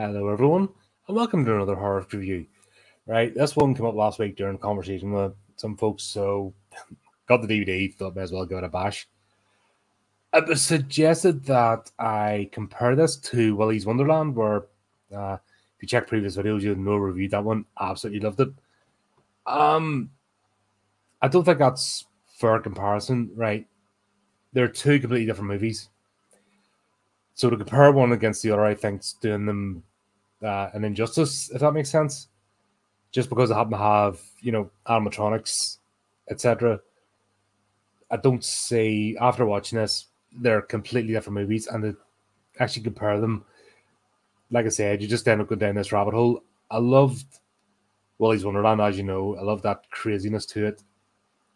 Hello, everyone, and welcome to another horror review. Right, this one came up last week during conversation with some folks, so got the DVD, thought may as well give it a bash. It was suggested that I compare this to Willy's Wonderland, where uh, if you check previous videos, you'll know reviewed that one. Absolutely loved it. Um, I don't think that's fair comparison, right? They're two completely different movies. So to compare one against the other, I think's doing them uh, an injustice, if that makes sense. Just because I happen to have, you know, animatronics, etc. I don't see after watching this, they're completely different movies, and to actually compare them, like I said, you just end up going down this rabbit hole. I loved Willy's Wonderland, as you know. I love that craziness to it.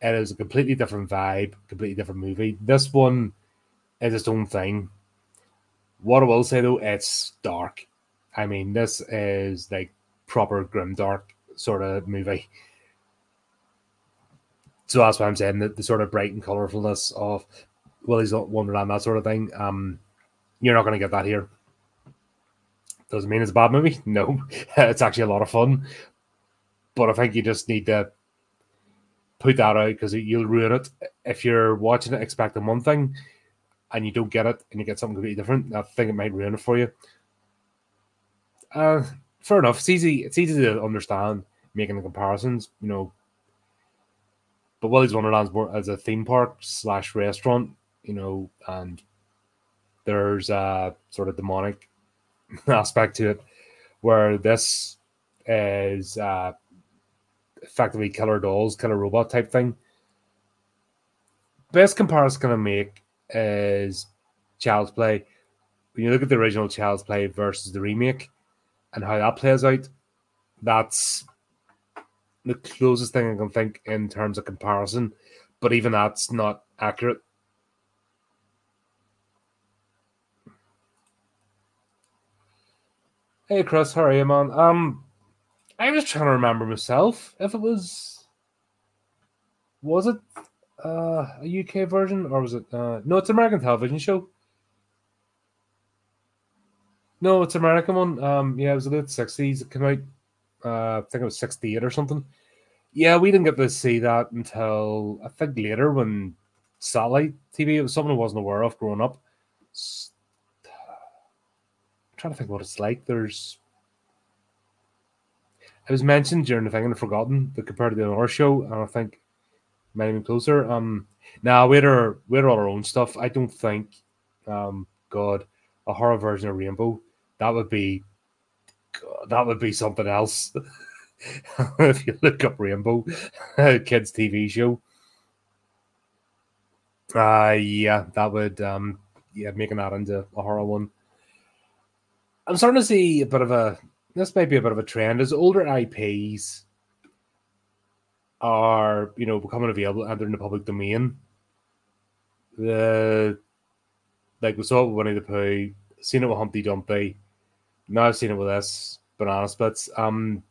It is a completely different vibe, completely different movie. This one is its own thing. What I will say though, it's dark. I mean, this is like proper grim dark sort of movie. So that's why I'm saying that the sort of bright and colorfulness of Willy's Wonderland, that sort of thing. Um, you're not going to get that here. Doesn't mean it's a bad movie. No, it's actually a lot of fun. But I think you just need to put that out because you'll ruin it if you're watching it expecting one thing and you don't get it and you get something completely different. I think it might ruin it for you. Uh, fair enough. It's easy. It's easy to understand making the comparisons. You know, but Willy's Wonderland's more as a theme park slash restaurant. You know, and there's a sort of demonic aspect to it, where this is uh, effectively killer dolls, killer robot type thing. Best comparison I make is Child's Play. When you look at the original Child's Play versus the remake and how that plays out, that's the closest thing I can think in terms of comparison. But even that's not accurate. Hey Chris, how are you, man? Um, I was trying to remember myself if it was was it uh, a UK version or was it uh, no? It's American television show. No, it's American one. Um, yeah, it was the late sixties. It came out. Uh, I think it was sixty eight or something. Yeah, we didn't get to see that until I think later when satellite TV. It was something I wasn't aware of growing up. I'm trying to think what it's like. There's it was mentioned during the thing and forgotten the compared to the other show, and I think have been closer. Um, now we're our we had all our own stuff. I don't think, um, God, a horror version of Rainbow that would be God, that would be something else. if you look up Rainbow, kids TV show. Uh yeah, that would um yeah, making that into a horror one. I'm starting to see a bit of a this might be a bit of a trend as older IPs are, you know, becoming available and they're in the public domain. The like we saw it with Winnie the Pooh, seen it with Humpty Dumpty, now I've seen it with this Banana Splits. Um,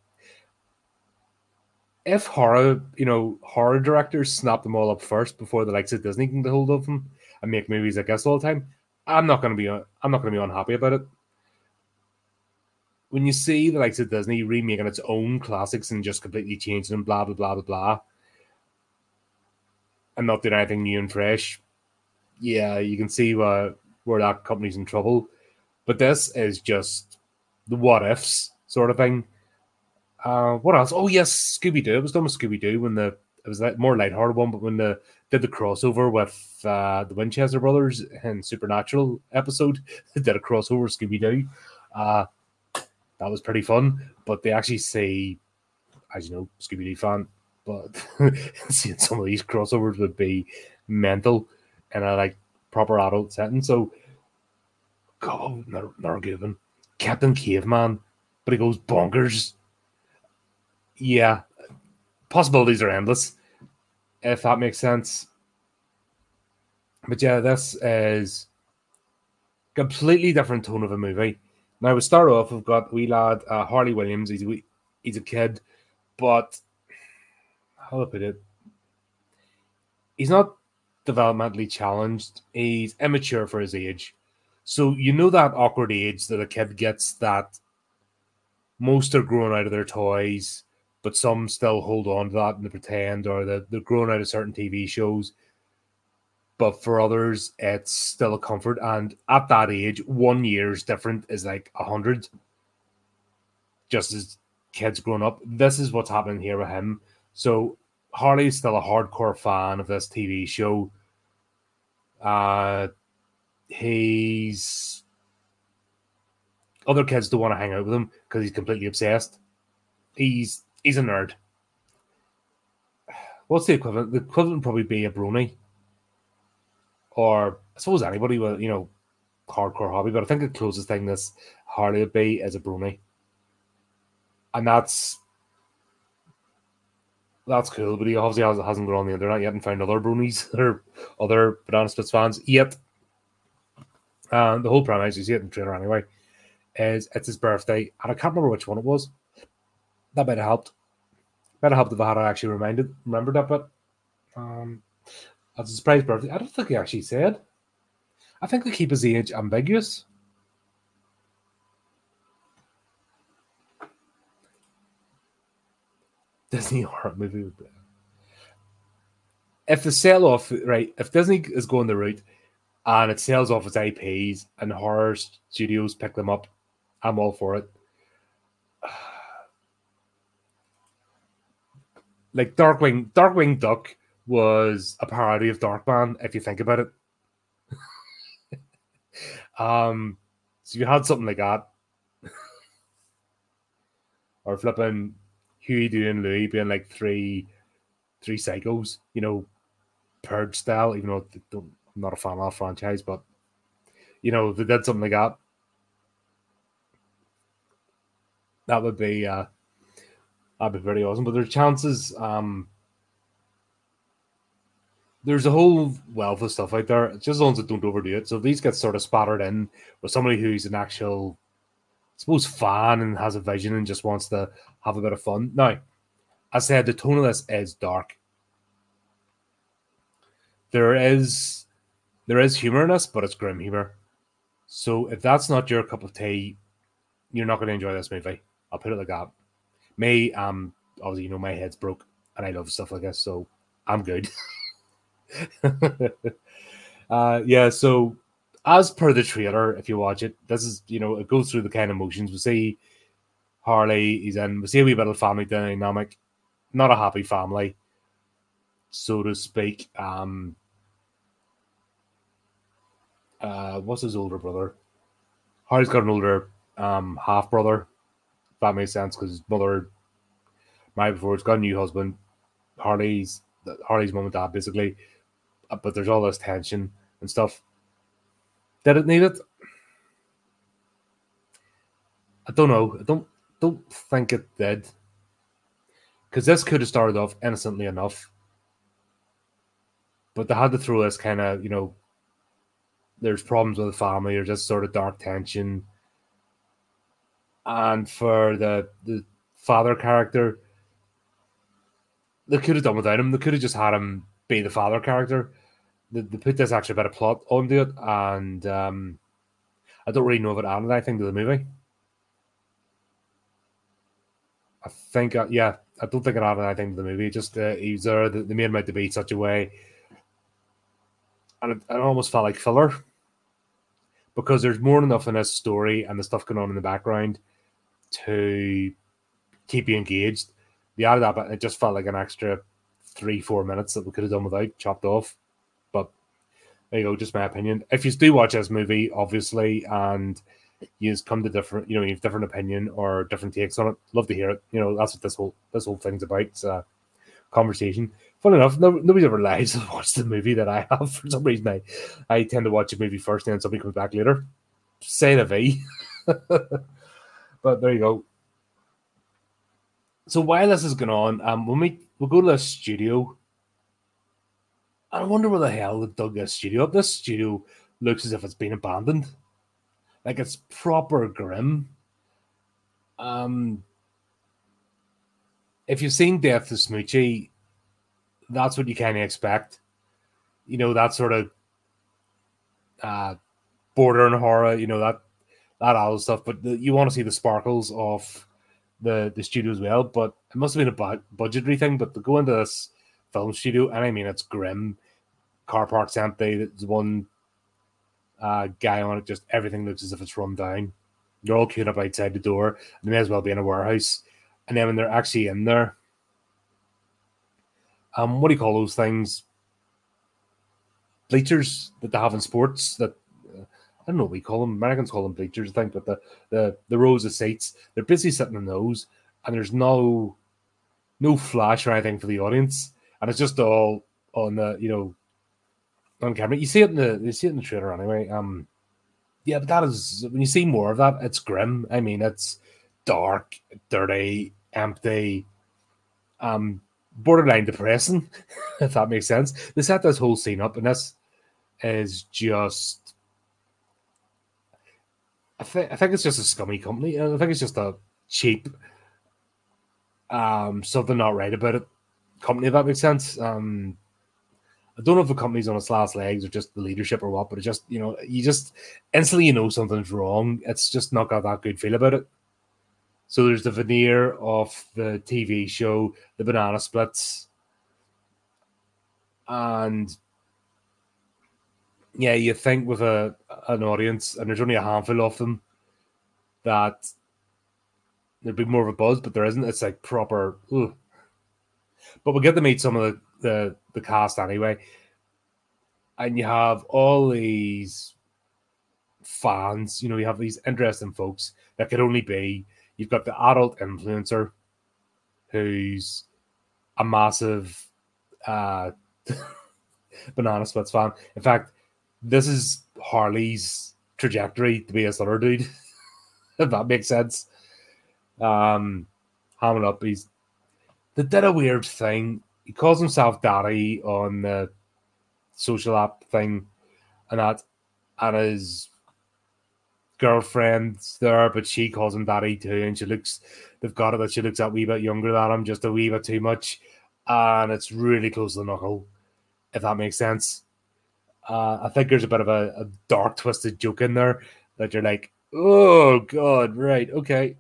if horror, you know, horror directors snap them all up first before the likes of Disney can get hold of them and make movies, I guess, all the time, I'm not gonna be, I'm not gonna be unhappy about it when you see the likes of Disney remaking its own classics and just completely changing them, blah blah blah blah blah, and not doing anything new and fresh, yeah, you can see where where that company's in trouble. But this is just the what ifs sort of thing. Uh, what else? Oh yes, Scooby Doo. It was done with Scooby Doo when the it was that more lighthearted one, but when the did the crossover with uh, the Winchester brothers and Supernatural episode, did a crossover Scooby Doo. Uh, that was pretty fun. But they actually say, as you know, Scooby Doo fan, but seeing some of these crossovers would be mental and a like proper adult setting. So, God, they're, they're given Captain Caveman, but he goes bonkers. Yeah, possibilities are endless, if that makes sense. But yeah, this is completely different tone of a movie. Now we start off. We've got wee lad uh, Harley Williams. He's a wee, he's a kid, but how I put it? He's not developmentally challenged. He's immature for his age. So you know that awkward age that a kid gets that most are growing out of their toys, but some still hold on to that and they pretend, or they're, they're growing out of certain TV shows. But for others, it's still a comfort. And at that age, one year's different is like a hundred. Just as kids growing up, this is what's happening here with him. So Harley's still a hardcore fan of this TV show. Uh, he's other kids don't want to hang out with him because he's completely obsessed. He's he's a nerd. What's the equivalent? The equivalent would probably be a brony, or I suppose anybody with you know hardcore hobby. But I think the closest thing this Harley would be is a brony, and that's that's cool. But he obviously has, hasn't gone on the internet yet and found other bronies or other Banana Splits fans yet. Uh, the whole premise, you see it in the trailer anyway, is it's his birthday, and I can't remember which one it was. That might have helped. Might have helped if I had actually reminded remembered that bit. Um, as a surprise birthday, I don't think he actually said. I think they keep his age ambiguous. Disney horror movie. If the sell off right, if Disney is going the route and it sells off its IPs and horror studios pick them up, I'm all for it. Like Darkwing, Darkwing Duck was a parody of Darkman, if you think about it. um, so you had something like that, or flipping Huey, Dewey, and Louie being like three, three psychos, you know, purge style. Even though I'm not a fan of that franchise, but you know they did something like that. That would be uh, that'd be very awesome. But there's chances. Um, there's a whole wealth of stuff out there. It's just the ones that don't overdo it. So these get sort of spattered in with somebody who's an actual, I suppose, fan and has a vision and just wants to have a bit of fun. Now, I said the tone of this is dark. There is there is humor in this, but it's grim humor. So if that's not your cup of tea, you're not going to enjoy this movie. I'll put it like that. Me, um, obviously, you know, my head's broke and I love stuff like this, so I'm good. uh, yeah, so as per the trailer, if you watch it, this is, you know, it goes through the kind of motions. We see Harley, he's in, we see a wee bit of family dynamic, not a happy family, so to speak. Um, uh, what's his older brother? Harley's got an older um, half brother that makes sense because his mother married before, he's got a new husband. Harley's Harley's mom and dad basically, uh, but there's all this tension and stuff. Did it need it? I don't know. I don't don't think it did. Because this could have started off innocently enough. But they had to throw this kind of, you know, there's problems with the family, or just sort of dark tension and for the the father character, they could have done without him. They could have just had him be the father character. They, they put this bit of plot onto it, and um, I don't really know if it added anything to the movie. I think, uh, yeah, I don't think it added anything to the movie. Just uh, he was there. They made him out to be such a way, and it, it almost felt like filler because there's more than enough in this story and the stuff going on in the background to keep you engaged. The added that, but it just felt like an extra three, four minutes that we could have done without, chopped off. But there you go, just my opinion. If you do watch this movie, obviously, and you come to different, you know, you have different opinion or different takes on it, love to hear it. You know, that's what this whole this whole thing's about. It's a conversation. Fun enough, no, nobody ever lies to watch the movie that I have. For some reason, I, I tend to watch a movie first and then somebody comes back later. Say the V. But there you go. So while this is going on, um, when we we'll go to the studio, I wonder where the hell they dug this studio up. This studio looks as if it's been abandoned, like it's proper grim. Um, if you've seen Death to Smoochy, that's what you of expect. You know that sort of uh, border and horror. You know that that all stuff, but the, you want to see the sparkles of the the studio as well. But it must have been a budgetary thing. But to go into this film studio, and I mean it's grim. Car parks empty. There's one uh, guy on it. Just everything looks as if it's run down. They're all queued up outside the door. They may as well be in a warehouse. And then when they're actually in there, um, what do you call those things? Bleachers that they have in sports that I don't know we call them. Americans call them bleachers, I think, but the the the rows of seats, they're busy sitting in those, and there's no no flash or anything for the audience, and it's just all on the you know on camera. You see it in the you see it in the trailer anyway. Um, yeah, but that is when you see more of that, it's grim. I mean, it's dark, dirty, empty, um, borderline depressing, if that makes sense. They set this whole scene up, and this is just I think I think it's just a scummy company. I think it's just a cheap, um, something not right about it company. If that makes sense. Um, I don't know if the company's on its last legs or just the leadership or what, but it just you know you just instantly you know something's wrong. It's just not got that good feel about it. So there's the veneer of the TV show, the banana splits, and yeah, you think with a an audience, and there's only a handful of them, that there'd be more of a buzz, but there isn't. It's like proper. Ugh. But we'll get to meet some of the, the the cast anyway, and you have all these fans. You know, you have these interesting folks that could only be. You've got the adult influencer, who's a massive uh, banana splits fan. In fact, this is Harley's trajectory to be a slur dude, if that makes sense. Um, hamming up, he's they did a weird thing. He calls himself Daddy on the social app thing, and that, and his girlfriend's there, but she calls him Daddy too, and she looks, they've got it that she looks a wee bit younger than him, just a wee bit too much, and it's really close to the knuckle, if that makes sense. Uh, I think there's a bit of a, a, dark, twisted joke in there that you're like, oh god, right, okay.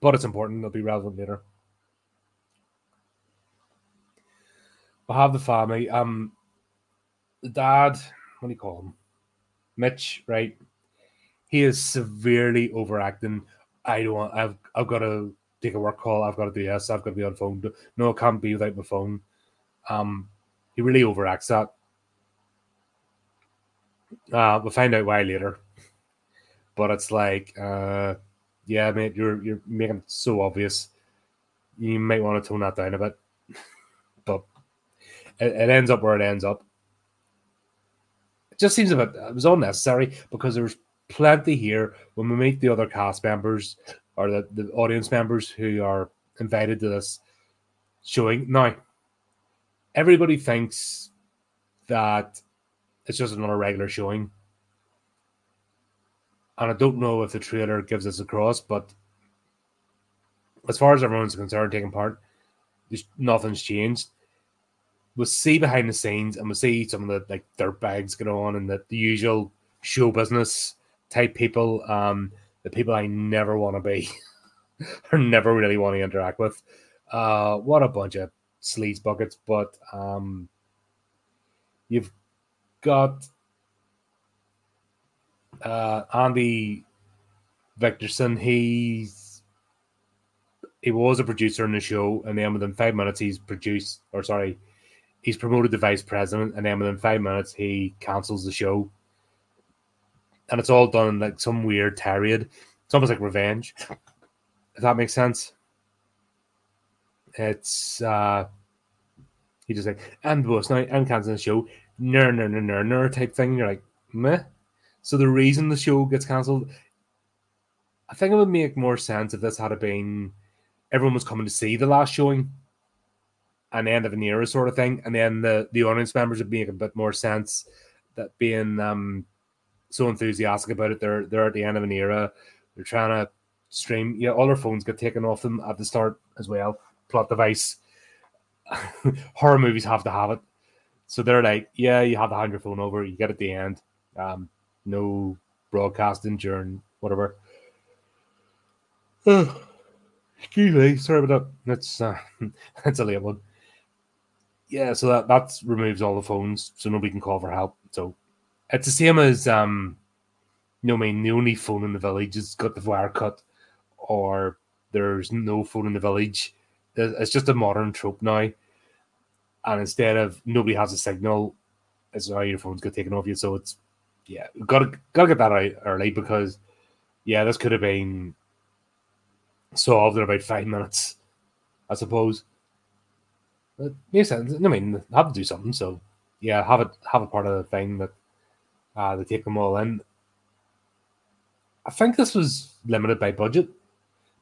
But it's important; it'll be relevant later. we have the family. Um, the dad, what do you call him? Mitch, right? He is severely overacting. I don't want. I've I've got to take a work call. I've got to do this. I've got to be on phone. No, I can't be without my phone. Um, he really overacts that. Uh, we'll find out why later. But it's like, uh, yeah, mate, you're you're making it so obvious. You might want to tone that down a bit. but it, it ends up where it ends up. Just seems a bit it was unnecessary because there's plenty here when we meet the other cast members or the, the audience members who are invited to this showing. Now, everybody thinks that it's just another regular showing. And I don't know if the trailer gives us across, but as far as everyone's concerned, taking part, nothing's changed. We'll see behind the scenes and we'll see some of the like dirt bags going on and the, the usual show business type people, um, the people I never want to be or never really want to interact with. Uh, what a bunch of sleaze buckets, but um, you've got uh, Andy Victorson. He's he was a producer in the show, and then within five minutes, he's produced, or sorry, he's promoted to vice president, and then within five minutes, he cancels the show, and it's all done in like some weird tirade. It's almost like revenge, if that makes sense. It's uh he just like and boss now I'm canceling the show, ner ner ner ner ner type thing. You're like, meh. So the reason the show gets cancelled, I think it would make more sense if this had been everyone was coming to see the last showing and end of an era sort of thing, and then the the audience members would make a bit more sense that being um so enthusiastic about it, they're they're at the end of an era, they're trying to stream. Yeah, all their phones get taken off them at the start as well plot device. Horror movies have to have it. So they're like, yeah, you have to hand your phone over, you get at the end. Um, no broadcasting during whatever. excuse me, sorry about that. That's uh, that's a late one. Yeah, so that that removes all the phones, so nobody can call for help. So it's the same as um, you know, I mean, the only phone in the village has got the wire cut, or there's no phone in the village. It's just a modern trope now. And instead of nobody has a signal, it's how your phones get taken off you. So it's yeah, gotta gotta get that out early because yeah, this could have been solved in about five minutes, I suppose. It makes sense. I mean, have to do something. So yeah, have it have a part of the thing that uh, they take them all in. I think this was limited by budget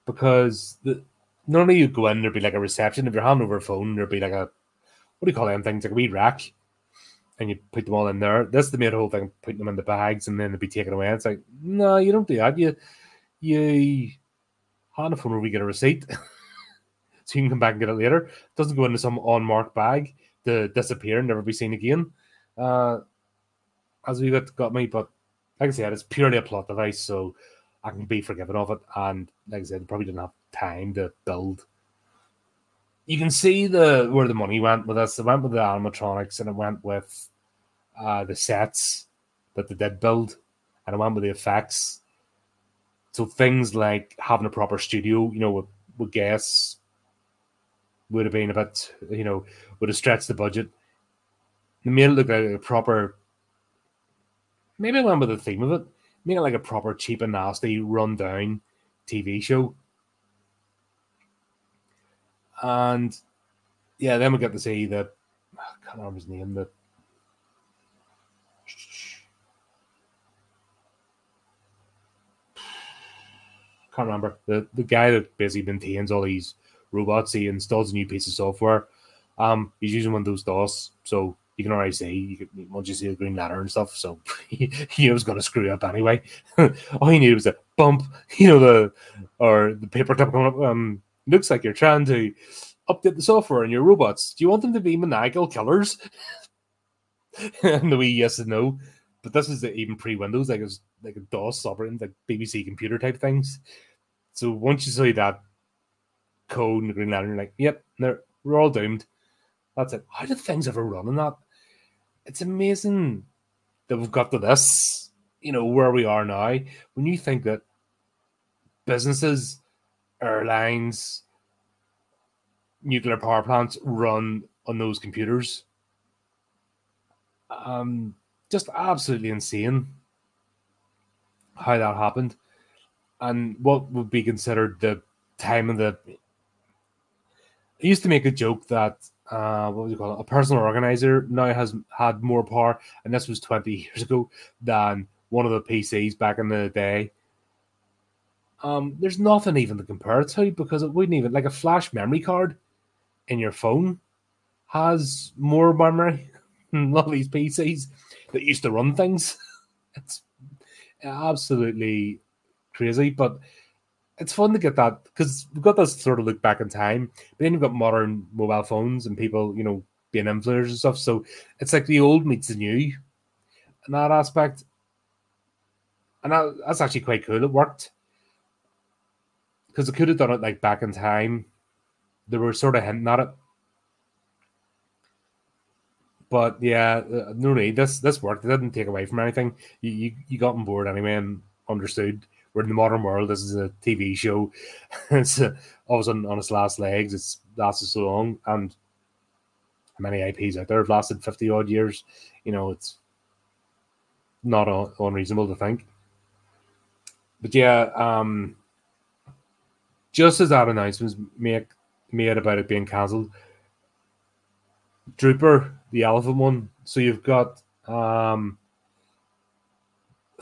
because the normally you go in there'd be like a reception. If you're handing over a phone, there'd be like a what do you call them things like a wee rack, and you put them all in there. That's the main whole thing, putting them in the bags and then they'd be taken away. It's like no, you don't do that. You you hand a phone over, we get a receipt. so you can come back and get it later. It doesn't go into some unmarked bag to disappear and never be seen again. Uh, as we got got me, but like I said, it's purely a plot device, so I can be forgiven of it. And like I said, probably didn't have time to build. You can see the where the money went with this. It went with the animatronics, and it went with uh, the sets that they did build, and it went with the effects. So things like having a proper studio, you know, with, with guests would have been a bit, you know, would have stretched the budget. They made it look like a proper. Maybe I with the theme of it. Made it like a proper cheap and nasty, run down TV show. And yeah, then we get to see the I can't remember his name, the can't remember the the guy that basically maintains all these robots. He installs a new piece of software. Um, he's using one of those DOS, so you can already see you could, once you see the green ladder and stuff. So he, he was going to screw up anyway. all he needed was a bump, you know, the or the paper clip coming up. Um, looks like you're trying to update the software in your robots. Do you want them to be maniacal killers? and the wee yes and no. But this is even pre Windows, like it's like a DOS operating, like BBC computer type things. So once you see that code in the Green Lantern, like, yep, we're all doomed. That's it. How did things ever run on that? It's amazing that we've got to this, you know, where we are now. When you think that businesses, airlines, nuclear power plants run on those computers, um, just absolutely insane how that happened and what would be considered the time of the. I used to make a joke that uh, what would you call it? A personal organizer now has had more power, and this was 20 years ago, than one of the PCs back in the day. Um, there's nothing even to compare it to because it wouldn't even like a flash memory card in your phone has more memory than all these PCs that used to run things. It's absolutely crazy, but it's fun to get that because we've got this sort of look back in time. But then you've got modern mobile phones and people, you know, being influencers and stuff. So it's like the old meets the new in that aspect. And that, that's actually quite cool. It worked because it could have done it like back in time. They were sort of hinting at it. But yeah, uh, no need. This this worked. It didn't take away from anything. You you, you got on board anyway and understood we're in the modern world. This is a TV show. it's uh, a sudden on its last legs. It's lasted so long, and many IPs out there have lasted fifty odd years. You know, it's not un- unreasonable to think. But yeah, um, just as that announcement was made, about it being cancelled, Drooper, the elephant one. So you've got um,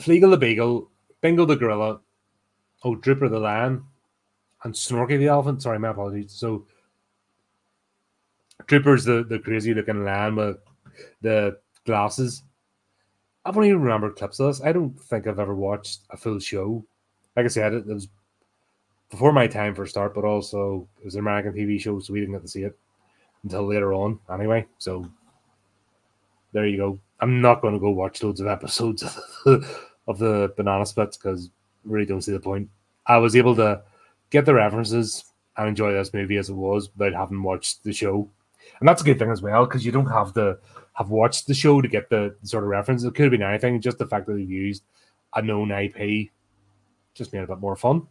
Fleegle the Beagle Bingo the gorilla, oh Drooper the lion, and Snorky the elephant. Sorry, my apologies. So Drooper's the, the crazy looking lion with the glasses. I don't even remember clips of this. I don't think I've ever watched a full show. Like I said, it, it was before my time for a start, but also it was an American TV show, so we didn't get to see it until later on. Anyway, so there you go. I'm not going to go watch loads of episodes of the banana splits because really don't see the point. I was able to get the references and enjoy this movie as it was without having watched the show. And that's a good thing as well, because you don't have to have watched the show to get the sort of reference. It could have been anything, just the fact that they've used a known IP just made it a bit more fun.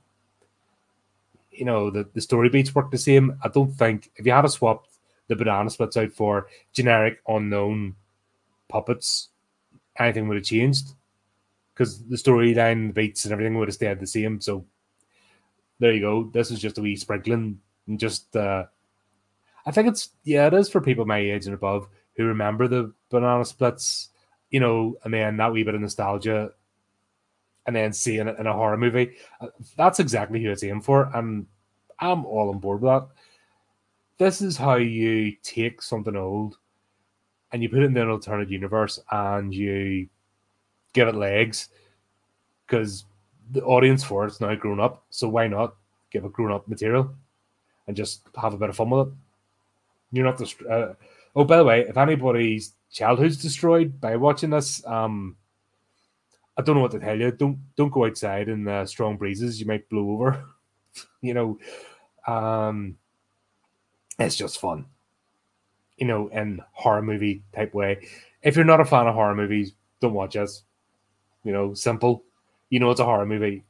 You know, the, the story beats work the same. I don't think if you had to swap the banana splits out for generic unknown puppets, anything would have changed. Because the storyline, the beats, and everything would have stayed the same. So there you go. This is just a wee sprinkling and just uh I think it's yeah, it is for people my age and above who remember the banana splits, you know, and then that wee bit of nostalgia and then seeing it in a horror movie. Uh, that's exactly who it's aimed for, and I'm all on board with that. This is how you take something old and you put it in an alternate universe and you give it legs because the audience for it's now grown up. So why not give it grown up material and just have a bit of fun with it? You're not the. Uh, oh, by the way, if anybody's childhood's destroyed by watching this, um, I don't know what to tell you. Don't don't go outside in strong breezes. You might blow over. you know, um, it's just fun. You know, in horror movie type way. If you're not a fan of horror movies, don't watch us. You know, simple. You know it's a horror movie,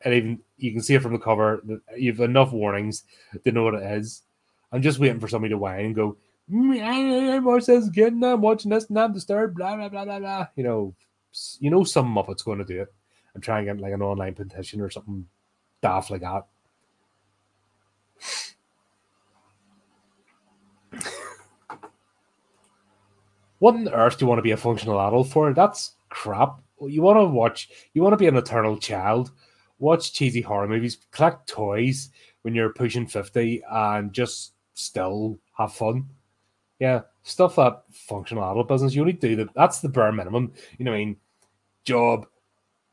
and even you can see it from the cover. You've enough warnings to know what it is. I'm just waiting for somebody to whine and go. More says again. I'm watching this and I'm disturbed. Blah blah blah blah blah. You know, you know some Muppet's going to do it I'm trying to get like an online petition or something daft like that. what on earth do you want to be a functional adult for? That's crap. You want to watch, you want to be an eternal child, watch cheesy horror movies, collect toys when you're pushing 50 and just still have fun. Yeah, stuff that functional adult business, you only do that. That's the bare minimum. You know, what I mean, job,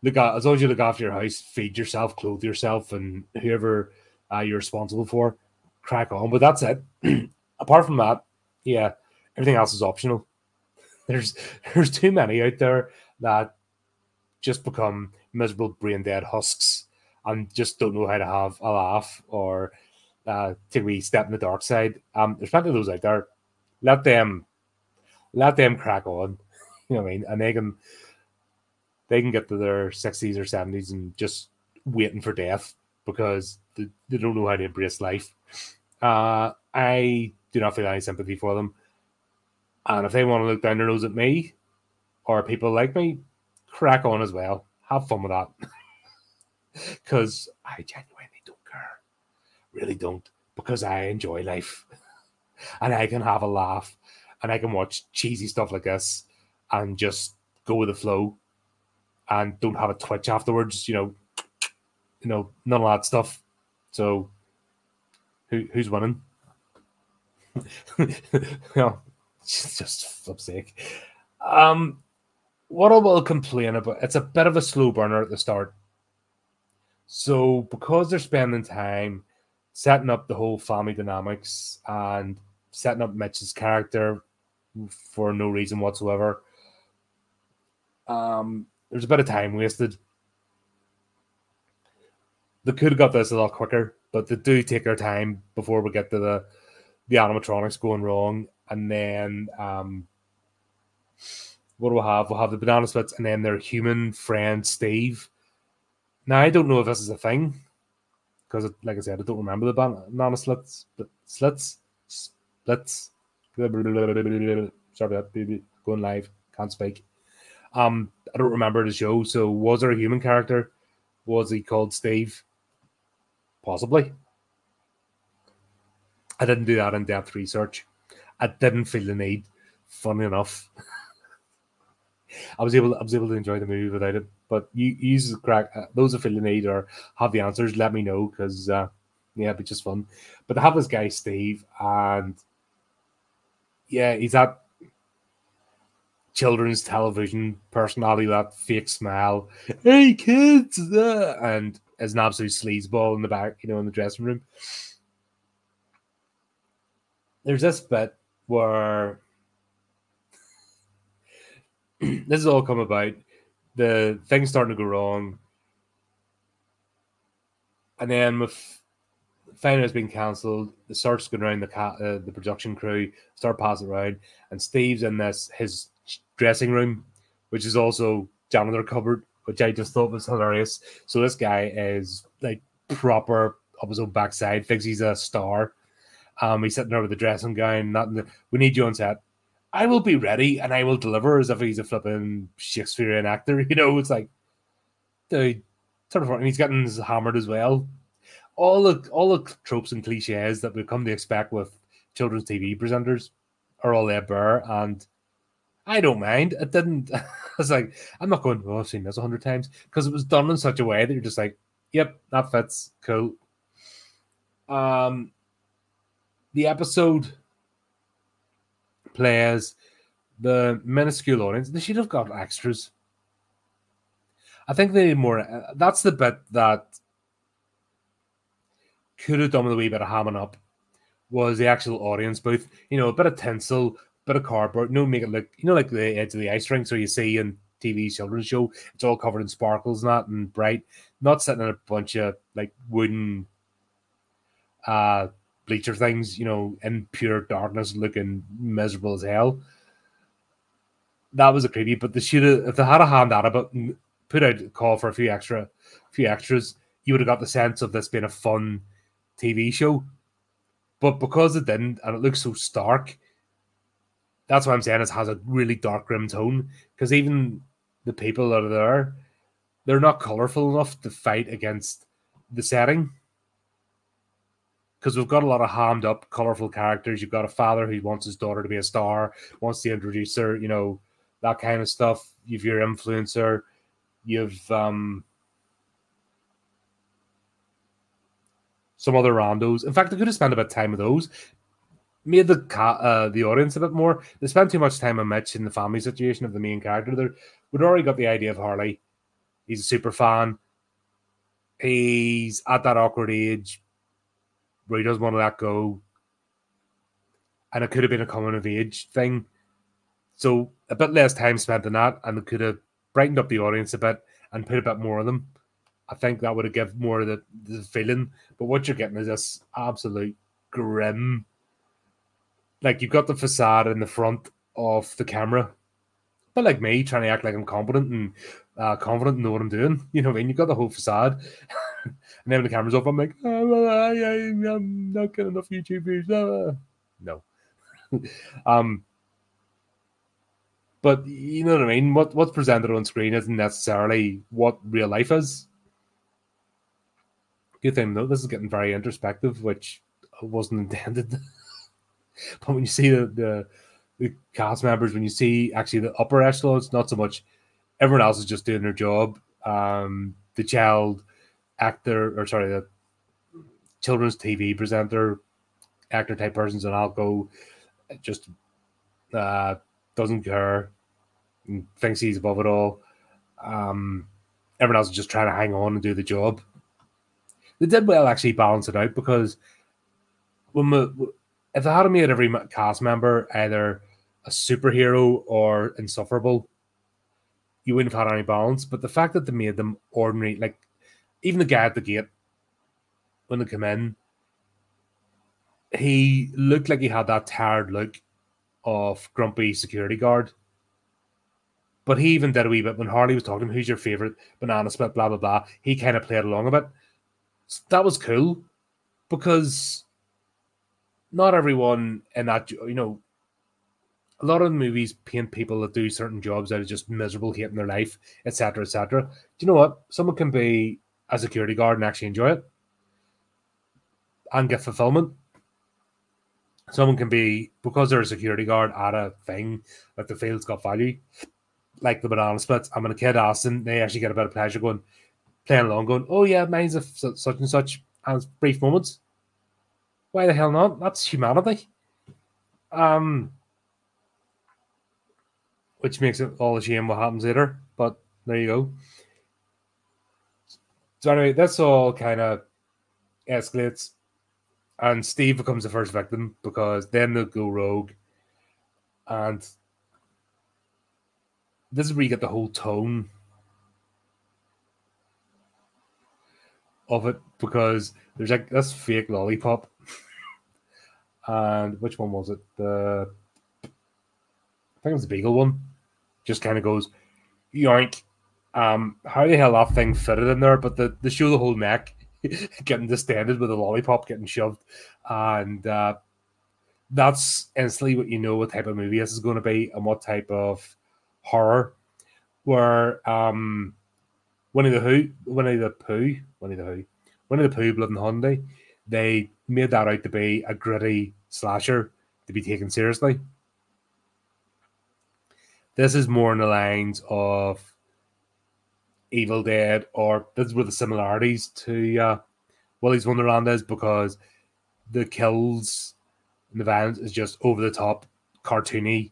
look at, as long as you look after your house, feed yourself, clothe yourself, and whoever uh, you're responsible for, crack on. But that's it. Apart from that, yeah, everything else is optional. There's there's too many out there that just become miserable brain dead husks and just don't know how to have a laugh or uh, take a step in the dark side. Um, there's plenty of those out there. Let them let them crack on. You know what I mean? And they can they can get to their 60s or 70s and just waiting for death because they, they don't know how to embrace life. Uh, I do not feel any sympathy for them. And if they want to look down their nose at me or people like me, crack on as well. Have fun with that. Because I genuinely don't care. Really don't. Because I enjoy life. and I can have a laugh. And I can watch cheesy stuff like this and just go with the flow and don't have a twitch afterwards. You know, you know, none of that stuff. So, who who's winning? know, just flip's sake. Um, what I will complain about, it's a bit of a slow burner at the start. So, because they're spending time setting up the whole family dynamics and setting up Mitch's character for no reason whatsoever, um, there's a bit of time wasted. They could have got this a lot quicker, but they do take their time before we get to the the animatronics going wrong, and then um, what do we have? We'll have the banana splits, and then their human friend Steve. Now I don't know if this is a thing because, like I said, I don't remember the banana slits, but slits, splits. Sorry that, going live, can't speak. Um, I don't remember the show. So was there a human character? Was he called Steve? Possibly. I didn't do that in depth research. I didn't feel the need. Funny enough, I was able I was able to enjoy the movie without it. But you, use the crack. Uh, those need or have the answers, let me know because uh, yeah, it'd be just fun. But to have this guy Steve and yeah, he's that children's television personality, that fake smile, hey kids, uh, and as an absolute sleazeball in the back, you know, in the dressing room. There's this bit where this has all come about. The thing's starting to go wrong. And then with out it's been cancelled. The search going around the ca- uh, the production crew, start passing around, and Steve's in this his dressing room, which is also janitor cupboard, which I just thought was hilarious. So this guy is like proper up his own backside, thinks he's a star. Um, he's sitting there with the dressing gown. Not the, we need you on set. I will be ready and I will deliver as if he's a flipping Shakespearean actor. You know, it's like, the sort of, and he's getting hammered as well. All the all the tropes and cliches that we've come to expect with children's TV presenters are all there bare, and I don't mind. It didn't. I was like, I'm not going. Oh, I've seen this a hundred times because it was done in such a way that you're just like, yep, that fits. Cool. Um, the episode plays the minuscule audience. They should have got extras. I think they need more. Uh, that's the bit that could have done with a wee bit of hamming up. Was the actual audience booth? You know, a bit of tinsel, bit of cardboard. No, make it look. You know, like the edge of the ice rink. So you see in TV children's show, it's all covered in sparkles and that and bright. Not sitting in a bunch of like wooden uh bleacher things, you know, in pure darkness, looking miserable as hell. That was a creepy, but they should have if they had a hand at it, but put out a call for a few extra, few extras, you would have got the sense of this being a fun TV show. But because it didn't, and it looks so stark, that's why I'm saying it has a really dark, grim tone. Because even the people that are there, they're not colorful enough to fight against the setting because we've got a lot of hammed up, colorful characters. You've got a father who wants his daughter to be a star, wants to introduce her, you know, that kind of stuff. You've your influencer, you've um some other randos. In fact, I could have spent a bit of time with those. Made the uh, the audience a bit more. They spent too much time on Mitch in the family situation of the main character. There, we'd already got the idea of Harley. He's a super fan. He's at that awkward age where he doesn't want to let go. And it could have been a coming of age thing. So a bit less time spent than that, and it could have brightened up the audience a bit and put a bit more of them. I think that would have given more of the, the feeling. But what you're getting is this absolute grim. Like you've got the facade in the front of the camera, but like me trying to act like I'm competent and uh, confident in know what I'm doing. You know what I mean? You've got the whole facade. And then when the camera's off, I'm like, oh, I, am not getting enough YouTube views. Uh, no. um, but you know what I mean? What what's presented on screen isn't necessarily what real life is. Good thing though, this is getting very introspective, which wasn't intended. but when you see the, the the cast members, when you see actually the upper echelons, not so much. Everyone else is just doing their job. Um, the child actor, or sorry, the children's TV presenter, actor type persons, and I'll go just uh, doesn't care, thinks he's above it all. Um, everyone else is just trying to hang on and do the job. They did well actually balance it out because when we, if they had made every cast member either a superhero or insufferable, you wouldn't have had any balance. But the fact that they made them ordinary, like even the guy at the gate when they come in, he looked like he had that tired look of grumpy security guard. But he even did a wee bit when Harley was talking, who's your favorite banana split, blah, blah, blah. He kind of played along a bit. So that was cool because not everyone in that, you know, a lot of movies paint people that do certain jobs out of just miserable, hating their life, etc., etc. Do you know what? Someone can be a security guard and actually enjoy it and get fulfillment someone can be because they're a security guard at a thing that the field's got value, like the banana splits. I'm a kid asking, they actually get a bit of pleasure going, playing along, going, "Oh yeah, mine's a such and such," and brief moments. Why the hell not? That's humanity. Um, which makes it all a shame what happens later. But there you go. So anyway, that's all kind of escalates and Steve becomes the first victim because then they go rogue, and this is where you get the whole tone of it because there's like this fake lollipop. and which one was it? The I think it was the Beagle one. Just kind of goes yoink. Um, how the hell that thing fitted in there? But the, the show the whole neck getting distended with a lollipop getting shoved, and uh, that's instantly what you know what type of movie this is going to be and what type of horror. Where um, Winnie the Who, Winnie the Pooh, Winnie the Who, Winnie the Pooh, Blood and Honey, they made that out to be a gritty slasher to be taken seriously. This is more in the lines of Evil Dead, or this is where the similarities to uh, Willy's Wonderland is because the kills and the violence is just over the top, cartoony,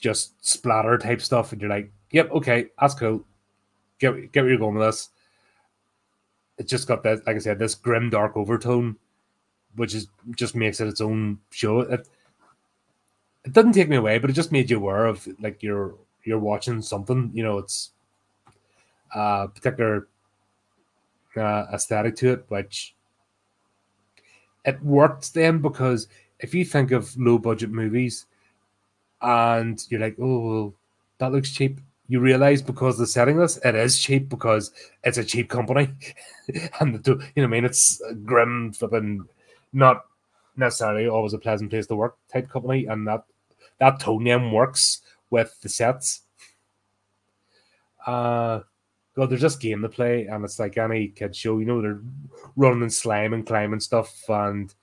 just splatter type stuff, and you're like, "Yep, okay, that's cool. Get get where you're going with this." It just got that, like I said, this grim, dark overtone, which is just makes it its own show. It, it doesn't take me away, but it just made you aware of like you're you're watching something. You know, it's uh, particular uh, aesthetic to it, which it worked then because if you think of low budget movies and you're like, oh, well, that looks cheap, you realize because the setting this, it is cheap because it's a cheap company, and the, you know, what I mean, it's grim, flipping, not necessarily always a pleasant place to work type company, and that that tone works with the sets. Uh God, there's just game to play, and it's like any kid show, you know, they're running and slime and climbing stuff, and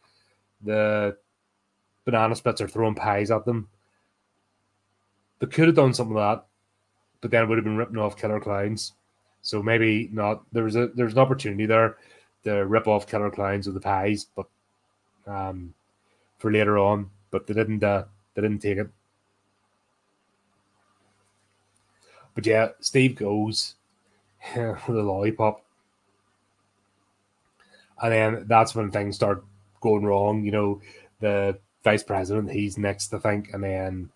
the banana splits are throwing pies at them. They could have done something like that, but then it would have been ripping off Killer Clowns. So maybe not. There's a there's an opportunity there to rip off Killer Clowns with the pies, but um, for later on. But they didn't. Uh, they didn't take it. But yeah, Steve goes a lollipop. And then that's when things start going wrong. You know, the vice president, he's next to think, and then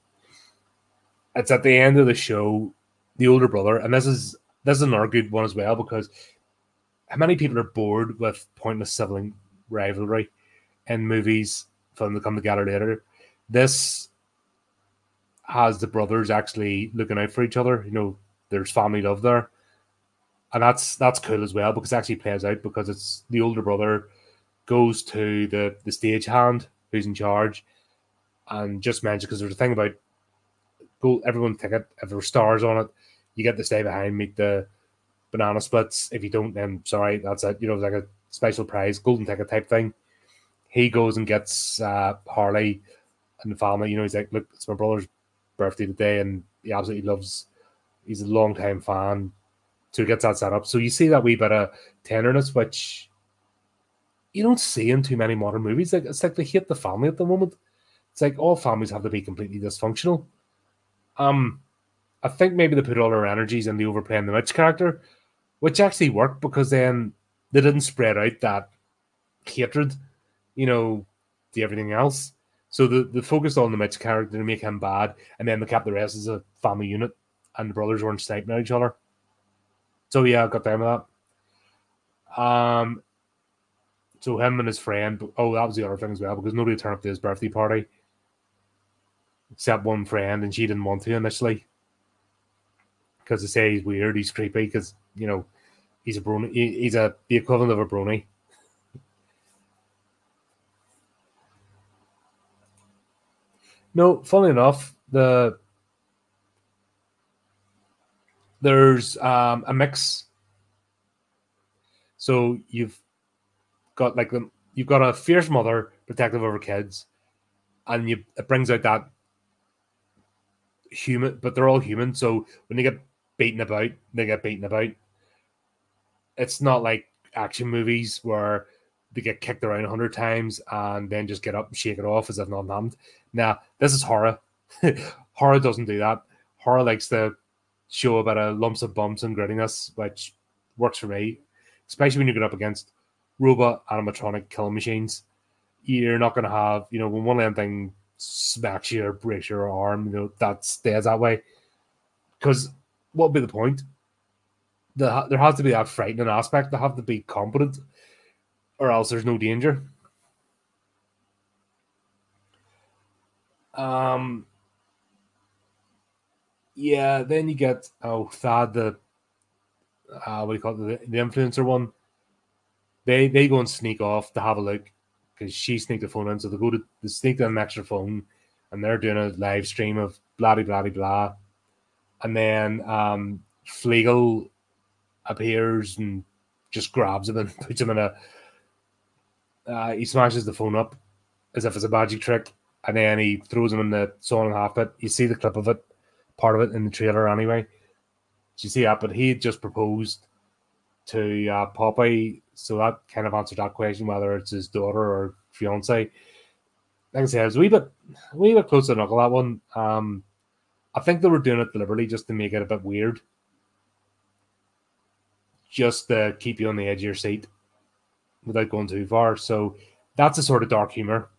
it's at the end of the show, the older brother, and this is this is another good one as well because how many people are bored with pointless sibling rivalry in movies for them to come together later? This has the brothers actually looking out for each other. You know, there's family love there, and that's that's cool as well because it actually plays out because it's the older brother goes to the the stage hand who's in charge, and just mentions because there's a thing about go everyone ticket if there are stars on it, you get to stay behind, meet the banana splits. If you don't, then sorry, that's it. You know, like a special prize, golden ticket type thing. He goes and gets uh, Harley and the family. You know, he's like, look, it's my brother's birthday today, and he absolutely loves. He's a long time fan, so he gets that set up. So you see that wee bit of tenderness, which you don't see in too many modern movies. Like it's like they hate the family at the moment. It's like all families have to be completely dysfunctional. Um, I think maybe they put all their energies in the overplaying the Mitch character, which actually worked because then they didn't spread out that hatred, you know, to everything else. So the, the focused on the Mitch character to make him bad, and then they kept the rest as a family unit, and the brothers weren't sniping at each other. So yeah, I got down with that. Um, so him and his friend. Oh, that was the other thing as well because nobody turned up to his birthday party except one friend, and she didn't want to initially because they say he's weird, he's creepy because you know he's a brony. He's a the equivalent of a brony. No, funny enough, the there's um, a mix. So you've got like the you've got a fierce mother protective over kids, and you it brings out that human, but they're all human. So when they get beaten about, they get beaten about. It's not like action movies where they get kicked around a hundred times and then just get up and shake it off as if nothing happened. Now, this is horror. horror doesn't do that. Horror likes to show about a lumps of bumps and grittiness, which works for me, especially when you get up against robot animatronic killing machines. You're not going to have, you know, when one of them thing smacks you or breaks your arm, you know, that stays that way. Because what would be the point? The, there has to be that frightening aspect. They have to be competent. or else there's no danger. Um, yeah, then you get oh Thad the uh, what do you call it the, the influencer one. They they go and sneak off to have a look because she sneaked the phone in, so they go to they sneak an extra phone, and they're doing a live stream of blah blah blah blah, and then um Fleegle appears and just grabs him and puts him in a. Uh, he smashes the phone up as if it's a magic trick, and then he throws him in the sawn and half pit. You see the clip of it, part of it in the trailer anyway. Do you see that? But he had just proposed to uh, Popeye, so that kind of answered that question whether it's his daughter or fiance. Like I said, it was a wee bit, a wee bit close to knuckle that one. Um, I think they were doing it deliberately just to make it a bit weird just to keep you on the edge of your seat without going too far. So that's the sort of dark humor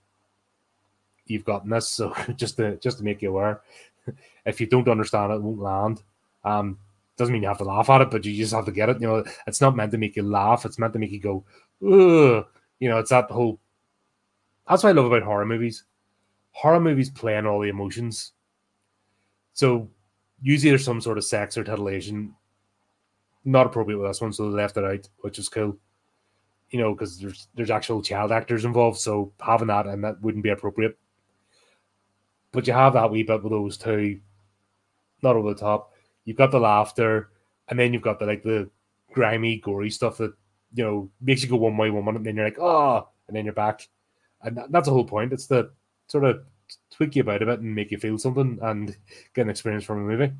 you've got in this. So just to just to make you aware, if you don't understand it, it won't land. Um, doesn't mean you have to laugh at it, but you just have to get it. You know, it's not meant to make you laugh. It's meant to make you go, Ugh. you know, it's that whole. That's what I love about horror movies. Horror movies play on all the emotions. So usually there's some sort of sex or titillation not appropriate with this one, so they left it out, which is cool. You know, because there's there's actual child actors involved, so having that and that wouldn't be appropriate. But you have that wee bit with those two, not over the top. You've got the laughter, and then you've got the like the grimy, gory stuff that you know makes you go one way, one minute, and then you're like, oh, and then you're back, and that, that's the whole point. It's the sort of tweak you about a bit and make you feel something and get an experience from a movie.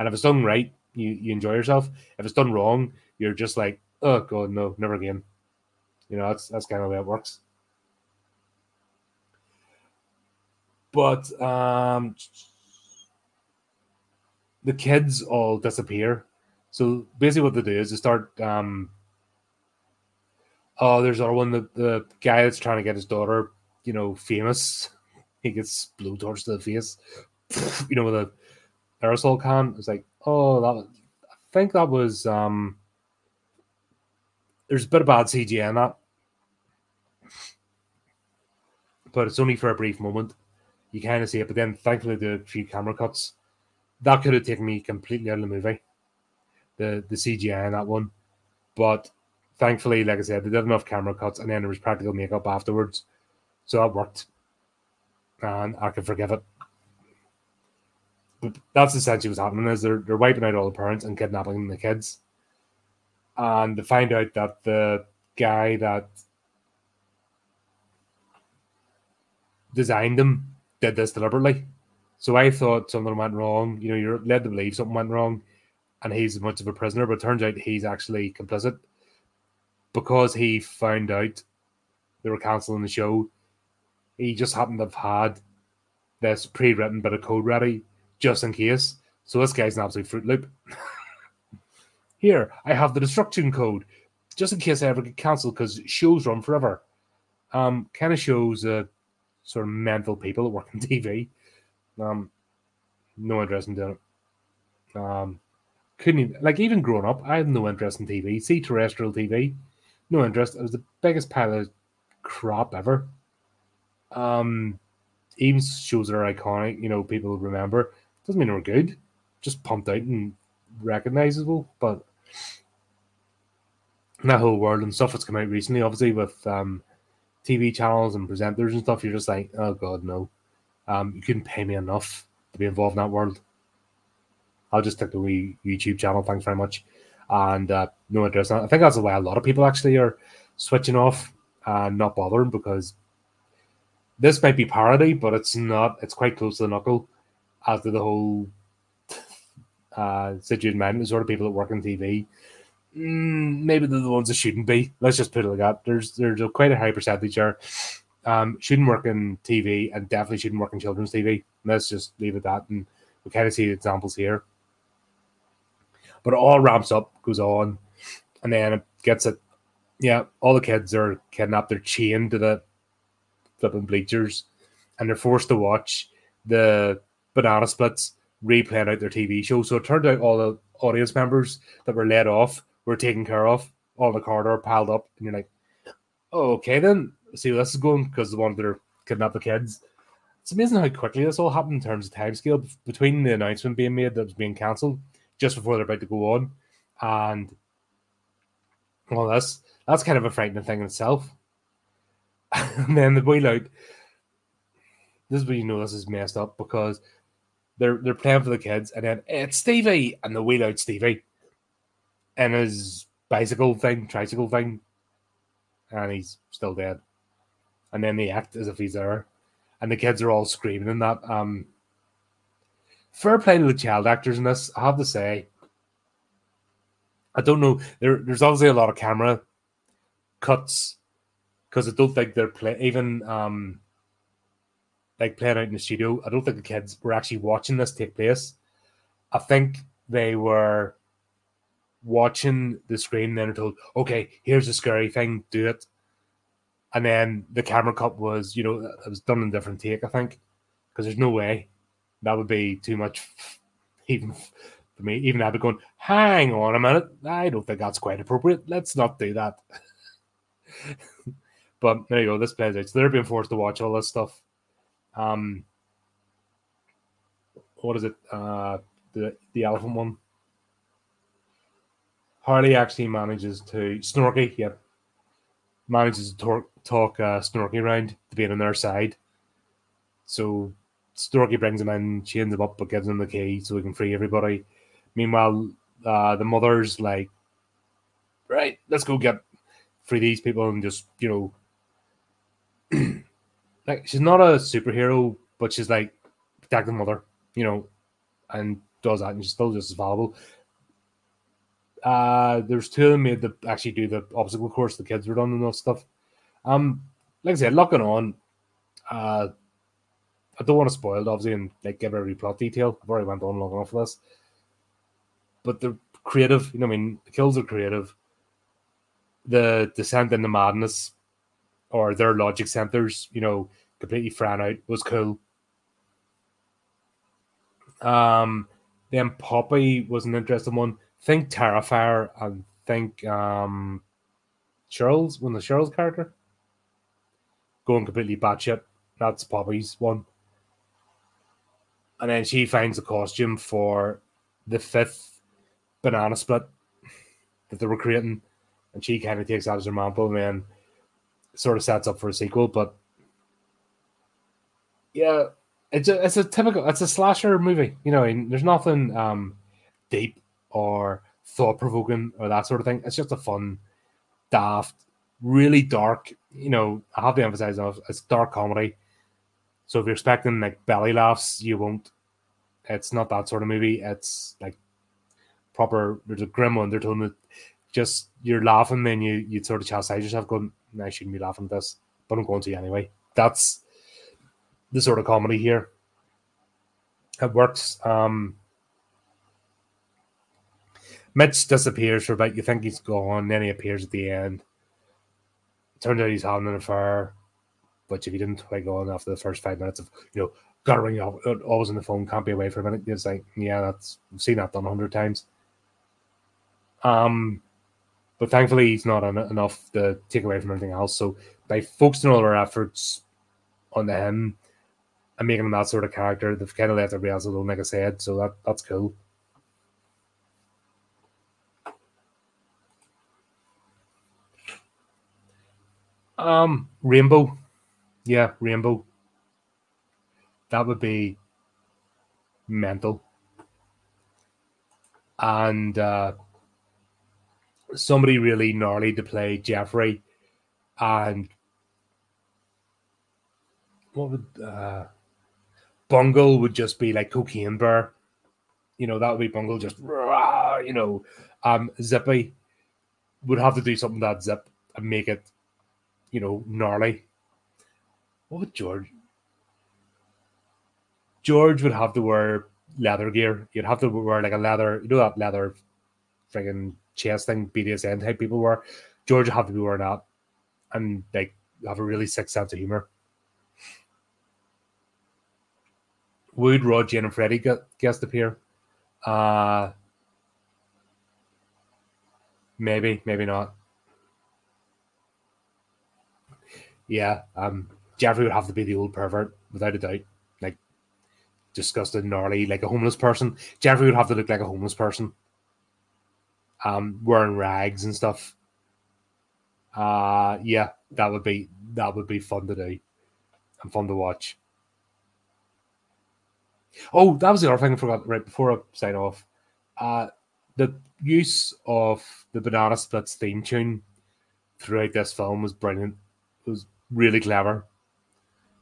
And if it's done right, you, you enjoy yourself. If it's done wrong, you're just like, oh god, no, never again. You know, that's that's kind of the way it works. But um the kids all disappear. So basically what they do is they start um oh there's our one the, the guy that's trying to get his daughter, you know, famous. He gets blowtorch to the face, you know, with a aerosol can. It's like, oh, that was, I think that was um there's a bit of bad CG in that. But it's only for a brief moment. You kind of see it, but then thankfully the few camera cuts. That could have taken me completely out of the movie. The the CGI in that one. But thankfully, like I said, they did enough camera cuts and then there was practical makeup afterwards. So that worked. And I could forgive it but that's essentially what's happening is they're they're wiping out all the parents and kidnapping the kids. And they find out that the guy that designed them did this deliberately. So I thought something went wrong. You know, you're led to believe something went wrong, and he's as much of a prisoner, but turns out he's actually complicit because he found out they were canceling the show. He just happened to have had this pre-written bit of code ready just in case. So this guy's an absolute Fruit Loop. Here, I have the destruction code, just in case I ever get cancelled because shows run forever. Um, kind of shows uh, sort of mental people that work in TV. Um, no interest in doing it. Um, couldn't even, like even growing up, I had no interest in TV. See terrestrial TV, no interest. It was the biggest pile of crap ever. Um, even shows that are iconic, you know, people remember. Doesn't mean they're good, just pumped out and recognizable. But that whole world and stuff that's come out recently, obviously with um, TV channels and presenters and stuff, you're just like, oh god, no. Um, you couldn't pay me enough to be involved in that world. I'll just take the wee YouTube channel. Thanks very much, and uh, no interest. I think that's the way a lot of people actually are switching off and not bothering because this might be parody, but it's not. It's quite close to the knuckle after the whole uh, situation the sort of people that work on TV, mm, maybe they're the ones that shouldn't be. Let's just put it like that. There's there's a, quite a high percentage there. Um, shouldn't work in TV and definitely shouldn't work in children's TV. Let's just leave it that, and we kind of see examples here. But it all ramps up, goes on, and then it gets it. Yeah, all the kids are kidnapped. They're chained to the flipping bleachers, and they're forced to watch the banana splits replaying out their TV show. So it turned out all the audience members that were let off were taken care of all the corridor piled up, and you're like, oh, okay then. See where this is going because the one that are kidnap the kids. It's amazing how quickly this all happened in terms of timescale between the announcement being made that was being cancelled just before they're about to go on, and well, that's that's kind of a frightening thing in itself. and then the boy out. This is where you know this is messed up because they're they're playing for the kids, and then it's Stevie, and the wheel out Stevie, and his bicycle thing, tricycle thing, and he's still dead. And then they act as if he's there, and the kids are all screaming and that. Um, fair play to the child actors in this. I have to say, I don't know. There, there's obviously a lot of camera cuts because I don't think they're play even um like playing out in the studio. I don't think the kids were actually watching this take place. I think they were watching the screen, then told, okay, here's a scary thing, do it. And then the camera cut was, you know, it was done in a different take, I think, because there's no way that would be too much, even for me. Even I'd be going, hang on a minute, I don't think that's quite appropriate. Let's not do that. but there you go, this plays out. So they're being forced to watch all this stuff um, what is it? Uh, the the elephant one. Harley actually manages to Snorky, yep, manages to talk, talk uh, Snorky around to being on their side. So Snorky brings him in, chains him up, but gives him the key so he can free everybody. Meanwhile, uh, the mother's like, right, let's go get free these people and just you know like she's not a superhero, but she's like protecting mother, you know, and does that, and she's still just as valuable. Uh, there's two of them made to actually do the obstacle course. The kids were done and all stuff. Um, like I said, looking on, uh, I don't want to spoil it obviously and like give every plot detail. I've already went on long enough for this, but the creative. You know, I mean, the kills are creative. The descent into madness or their logic centers, you know, completely fran out was cool. Um, then Poppy was an interesting one. Think Terrifier and think um Cheryl's of the Cheryl's character. Going completely batshit. That's Poppy's one. And then she finds a costume for the fifth banana split that they were creating. And she kind of takes that as her mantle and then sort of sets up for a sequel. But yeah, it's a it's a typical it's a slasher movie. You know, and there's nothing um deep or thought provoking or that sort of thing. It's just a fun, daft, really dark. You know, I have to emphasize. It's dark comedy. So if you're expecting like belly laughs, you won't. It's not that sort of movie. It's like proper. There's a grim undertone that just you're laughing, then you you sort of chastise yourself, going, "I shouldn't be laughing at this," but I'm going to anyway. That's the sort of comedy here. It works. Um, Mitch disappears for about you think he's gone, then he appears at the end. Turns out he's having an affair, but if he didn't like on after the first five minutes of you know, gotta ring off always on the phone, can't be away for a minute. It's like, yeah, that's I've seen that done a hundred times. Um but thankfully he's not enough to take away from anything else. So by focusing all our efforts on him, and making him that sort of character. They've kind of left everybody else alone, like I said, so that that's cool. Um, Rainbow, yeah, Rainbow. That would be mental, and uh, somebody really gnarly to play Geoffrey, and what would uh Bungle would just be like cocaine bear. You know, that would be Bungle just, you know, um, Zippy would have to do something that zip and make it, you know, gnarly. What would George? George would have to wear leather gear. You'd have to wear like a leather, you know, that leather friggin' chest thing BDSM type people wear. George would have to be wearing that and like have a really sick sense of humor. Would Rod, Jane, and Freddy get, guest appear? Uh, maybe, maybe not. Yeah, um, Geoffrey would have to be the old pervert without a doubt. Like disgusting, gnarly, like a homeless person. Geoffrey would have to look like a homeless person. Um, wearing rags and stuff. Uh yeah, that would be that would be fun to do and fun to watch. Oh, that was the other thing I forgot right before I sign off. Uh the use of the Banana Splits theme tune throughout this film was brilliant. It was really clever.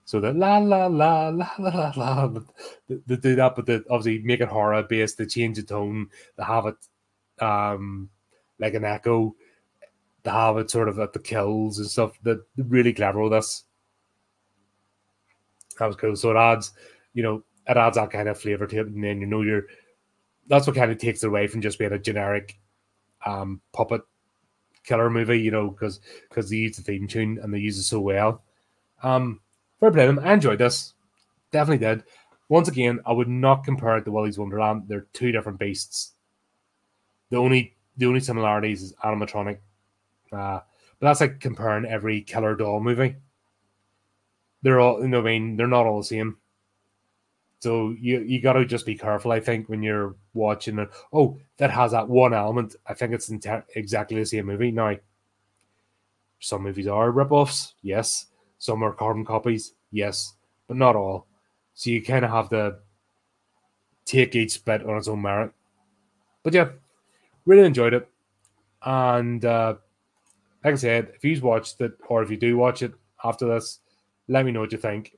So the la la la la la la la they, do that, but they obviously make it horror based. They change the tone. They have it um like an echo. They have it sort of at the kills and stuff. That really clever with this. That was cool. So it adds, you know, it adds that kind of flavor to it, and then you know you're. That's what kind of takes it away from just being a generic um puppet killer movie, you know, because because they use the theme tune and they use it so well. Um, fair play them. I enjoyed this. Definitely did. Once again, I would not compare it to Willy's Wonderland. They're two different beasts. The only the only similarities is animatronic. Uh, but that's like comparing every killer doll movie. They're all, you know, I mean, they're not all the same. So you you got to just be careful, I think, when you're watching it. Oh, that has that one element. I think it's exactly the same movie. Now, some movies are ripoffs, yes. Some are carbon copies, yes, but not all. So you kind of have to take each bit on its own merit. But yeah, really enjoyed it. And uh, like I said, if you've watched it or if you do watch it after this, let me know what you think.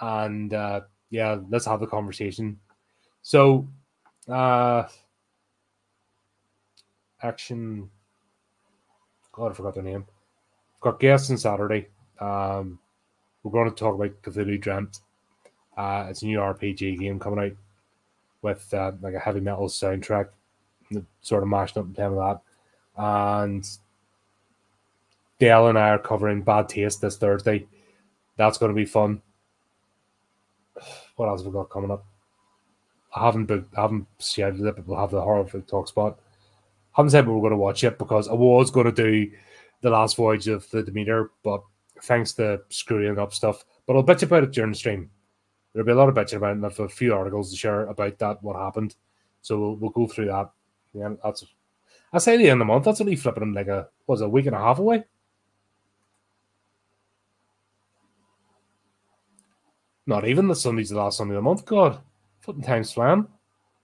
And uh, yeah, let's have the conversation. So, uh, action. God, I forgot their name. I've got guests on Saturday. Um, we're going to talk about Cthulhu Dreamt. Uh, it's a new RPG game coming out with uh, like a heavy metal soundtrack, sort of mashed up and playing with that. And Dale and I are covering Bad Taste this Thursday. That's going to be fun what else have we got coming up? I haven't booked, I haven't scheduled it, we'll have the horrorific talk spot. I haven't said we were going to watch it because I was going to do the last voyage of the Demeter, but thanks to screwing up stuff. But I'll bitch about it during the stream. There'll be a lot of bitching about it, and I've a few articles to share about that, what happened. So we'll, we'll go through that. Yeah, that's I say the end of the month. That's only flipping them like a was a week and a half away. Not even the Sunday's the last Sunday of the month. God, flipping time's flying.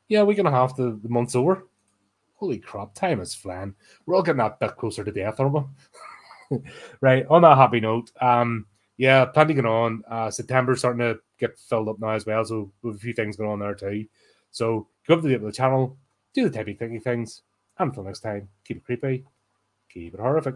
Yeah, we're gonna have the, the month's over. Holy crap, time is flying. We're all getting that bit closer to death, aren't we? right. On that happy note, um, yeah, plenty going on. Uh, September's starting to get filled up now as well, so we have a few things going on there too. So go up to the the channel, do the typey thinky things. And until next time, keep it creepy, keep it horrific.